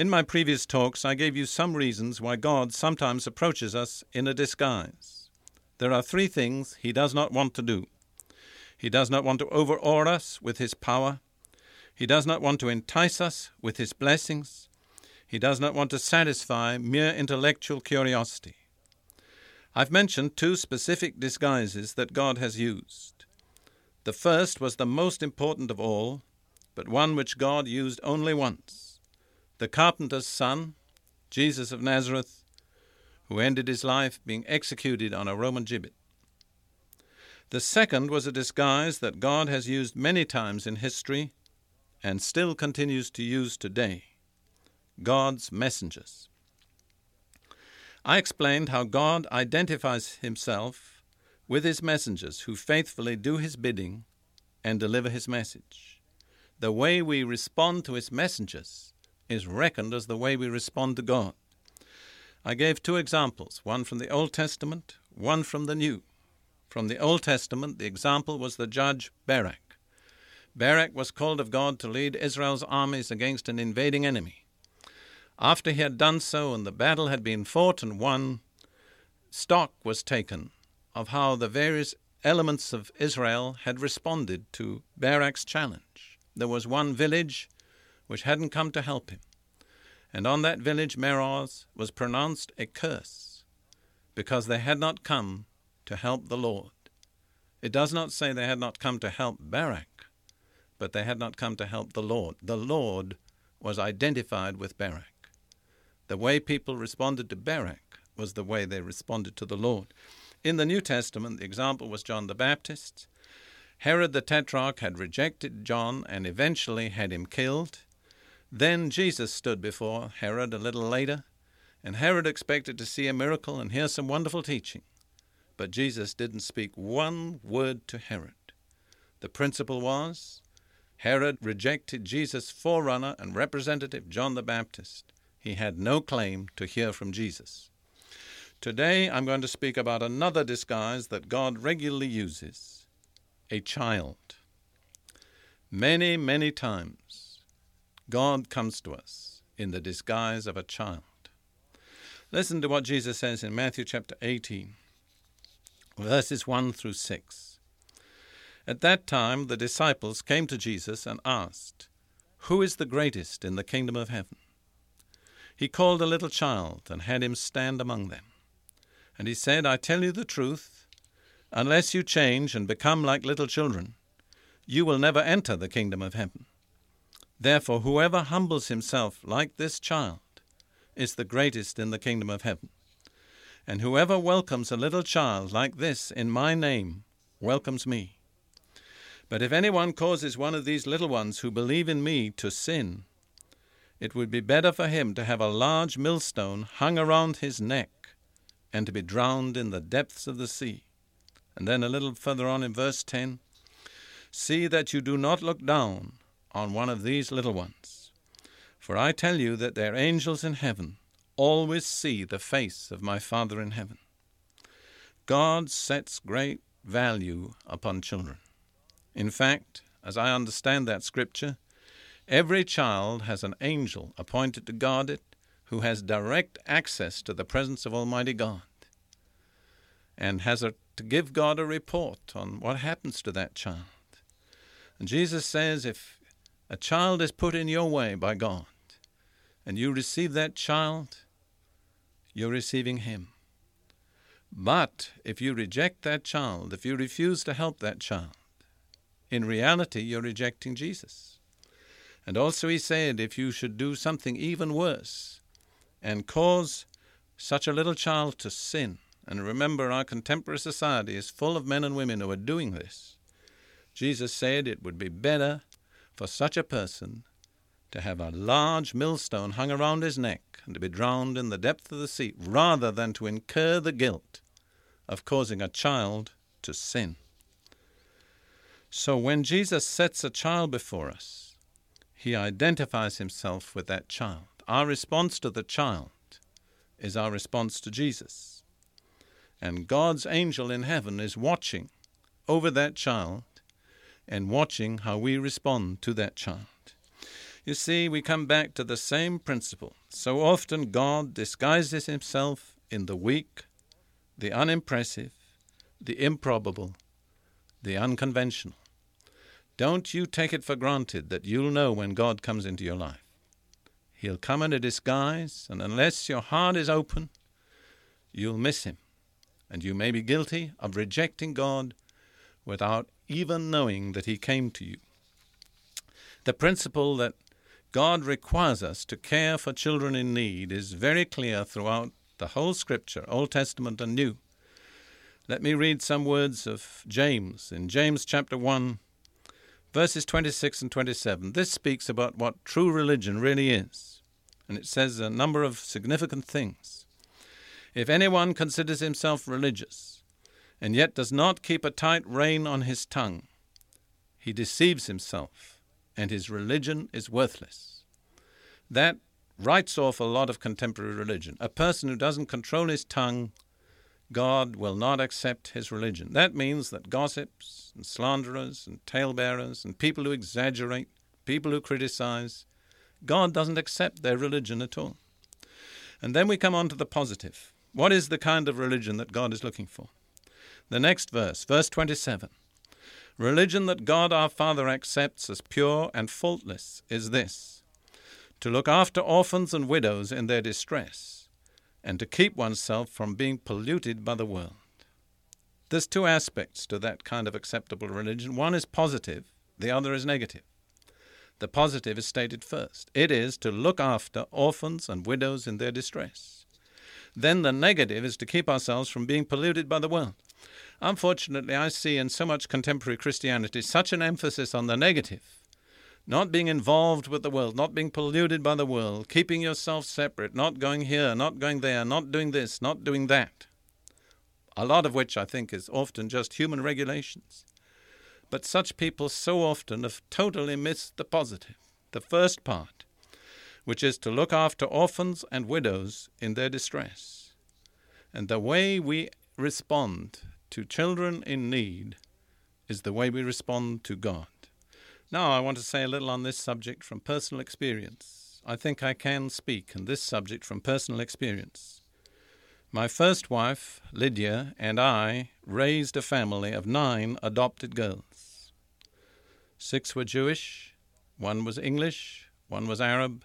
In my previous talks, I gave you some reasons why God sometimes approaches us in a disguise. There are three things He does not want to do. He does not want to overawe us with His power. He does not want to entice us with His blessings. He does not want to satisfy mere intellectual curiosity. I've mentioned two specific disguises that God has used. The first was the most important of all, but one which God used only once the carpenter's son, Jesus of Nazareth, who ended his life being executed on a Roman gibbet. The second was a disguise that God has used many times in history and still continues to use today God's messengers. I explained how God identifies himself with his messengers who faithfully do his bidding and deliver his message. The way we respond to his messengers is reckoned as the way we respond to God. I gave two examples, one from the Old Testament, one from the New. From the Old Testament, the example was the judge Barak. Barak was called of God to lead Israel's armies against an invading enemy. After he had done so and the battle had been fought and won, stock was taken of how the various elements of Israel had responded to Barak's challenge. There was one village which hadn't come to help him. And on that village Meroz was pronounced a curse, because they had not come to help the Lord. It does not say they had not come to help Barak, but they had not come to help the Lord. The Lord was identified with Barak. The way people responded to Barak was the way they responded to the Lord. In the New Testament, the example was John the Baptist. Herod the Tetrarch had rejected John and eventually had him killed. Then Jesus stood before Herod a little later, and Herod expected to see a miracle and hear some wonderful teaching. But Jesus didn't speak one word to Herod. The principle was Herod rejected Jesus' forerunner and representative, John the Baptist. He had no claim to hear from Jesus. Today I'm going to speak about another disguise that God regularly uses a child. Many, many times God comes to us in the disguise of a child. Listen to what Jesus says in Matthew chapter 18, verses 1 through 6. At that time the disciples came to Jesus and asked, Who is the greatest in the kingdom of heaven? He called a little child and had him stand among them. And he said, I tell you the truth, unless you change and become like little children, you will never enter the kingdom of heaven. Therefore, whoever humbles himself like this child is the greatest in the kingdom of heaven. And whoever welcomes a little child like this in my name welcomes me. But if anyone causes one of these little ones who believe in me to sin, it would be better for him to have a large millstone hung around his neck and to be drowned in the depths of the sea. And then a little further on in verse 10 See that you do not look down on one of these little ones. For I tell you that their angels in heaven always see the face of my Father in heaven. God sets great value upon children. In fact, as I understand that scripture, every child has an angel appointed to guard it who has direct access to the presence of Almighty God and has a, to give God a report on what happens to that child. And Jesus says if a child is put in your way by God, and you receive that child, you're receiving Him. But if you reject that child, if you refuse to help that child, in reality you're rejecting Jesus. And also, He said, if you should do something even worse and cause such a little child to sin, and remember our contemporary society is full of men and women who are doing this, Jesus said it would be better for such a person to have a large millstone hung around his neck and to be drowned in the depth of the sea rather than to incur the guilt of causing a child to sin. So when Jesus sets a child before us, he identifies himself with that child. Our response to the child is our response to Jesus. And God's angel in heaven is watching over that child and watching how we respond to that child. You see, we come back to the same principle. So often God disguises himself in the weak, the unimpressive, the improbable, the unconventional. Don't you take it for granted that you'll know when God comes into your life. He'll come in a disguise, and unless your heart is open, you'll miss him, and you may be guilty of rejecting God without even knowing that he came to you. The principle that God requires us to care for children in need is very clear throughout the whole Scripture, Old Testament and New. Let me read some words of James in James chapter 1, verses 26 and 27. This speaks about what true religion really is, and it says a number of significant things. If anyone considers himself religious, and yet does not keep a tight rein on his tongue, he deceives himself and his religion is worthless. That writes off a lot of contemporary religion. A person who doesn't control his tongue, God will not accept his religion. That means that gossips and slanderers and talebearers and people who exaggerate, people who criticize, God doesn't accept their religion at all. And then we come on to the positive. What is the kind of religion that God is looking for? The next verse, verse 27. Religion that God our Father accepts as pure and faultless is this to look after orphans and widows in their distress, and to keep oneself from being polluted by the world. There's two aspects to that kind of acceptable religion. One is positive, the other is negative. The positive is stated first it is to look after orphans and widows in their distress. Then the negative is to keep ourselves from being polluted by the world. Unfortunately, I see in so much contemporary Christianity such an emphasis on the negative, not being involved with the world, not being polluted by the world, keeping yourself separate, not going here, not going there, not doing this, not doing that. A lot of which I think is often just human regulations. But such people so often have totally missed the positive, the first part, which is to look after orphans and widows in their distress. And the way we respond to children in need is the way we respond to God. Now, I want to say a little on this subject from personal experience. I think I can speak on this subject from personal experience. My first wife, Lydia, and I raised a family of nine adopted girls. Six were Jewish, one was English, one was Arab,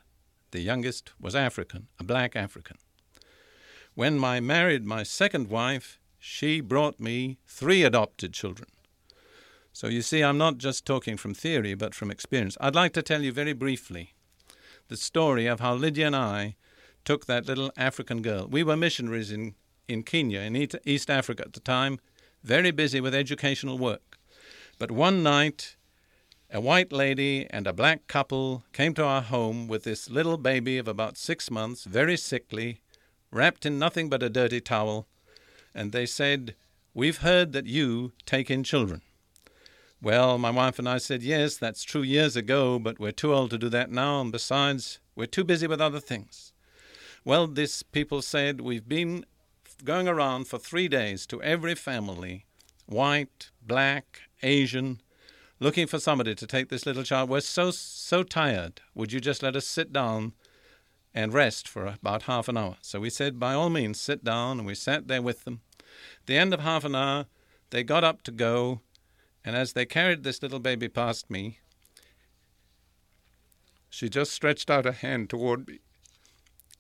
the youngest was African, a black African. When I married my second wife, she brought me three adopted children. So you see, I'm not just talking from theory, but from experience. I'd like to tell you very briefly the story of how Lydia and I took that little African girl. We were missionaries in, in Kenya, in East Africa at the time, very busy with educational work. But one night, a white lady and a black couple came to our home with this little baby of about six months, very sickly, wrapped in nothing but a dirty towel, and they said, We've heard that you take in children. Well, my wife and I said, Yes, that's true years ago, but we're too old to do that now, and besides, we're too busy with other things. Well, these people said, We've been going around for three days to every family, white, black, Asian, looking for somebody to take this little child. We're so, so tired. Would you just let us sit down and rest for about half an hour? So we said, By all means, sit down, and we sat there with them the end of half an hour, they got up to go, and as they carried this little baby past me, she just stretched out a hand toward me,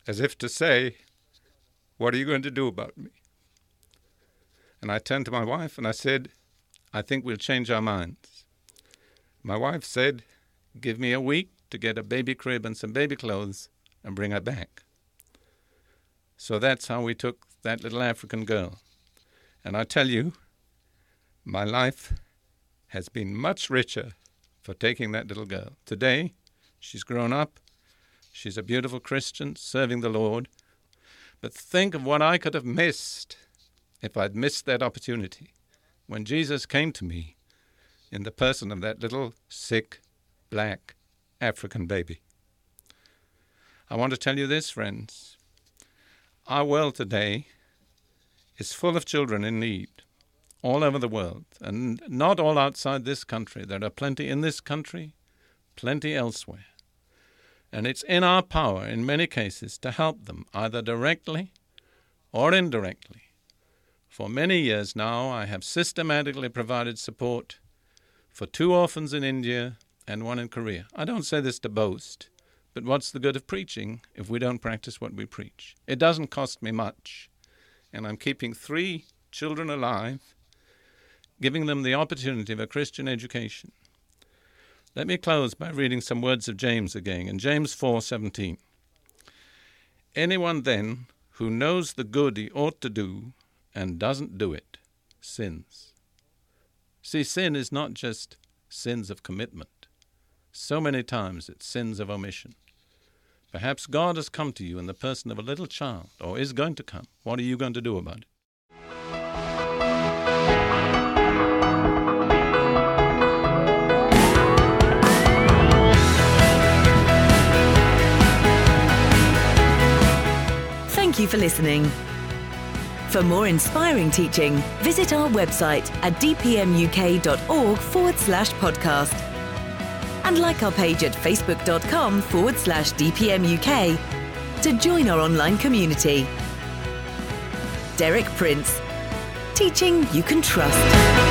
as if to say, What are you going to do about me? And I turned to my wife and I said, I think we'll change our minds. My wife said, Give me a week to get a baby crib and some baby clothes and bring her back. So that's how we took that little African girl. And I tell you, my life has been much richer for taking that little girl. Today, she's grown up. She's a beautiful Christian serving the Lord. But think of what I could have missed if I'd missed that opportunity when Jesus came to me in the person of that little sick black African baby. I want to tell you this, friends. Our world today is full of children in need all over the world, and not all outside this country. There are plenty in this country, plenty elsewhere. And it's in our power, in many cases, to help them, either directly or indirectly. For many years now, I have systematically provided support for two orphans in India and one in Korea. I don't say this to boast, but what's the good of preaching if we don't practice what we preach? It doesn't cost me much, and I'm keeping three children alive, giving them the opportunity of a Christian education. Let me close by reading some words of James again in James 4:17. Anyone then who knows the good he ought to do and doesn't do it sins. See, sin is not just sins of commitment. So many times it's sins of omission. Perhaps God has come to you in the person of a little child, or is going to come. What are you going to do about it? Thank you for listening. For more inspiring teaching, visit our website at dpmuk.org forward slash podcast. And like our page at facebook.com forward slash dpmuk to join our online community. Derek Prince, teaching you can trust.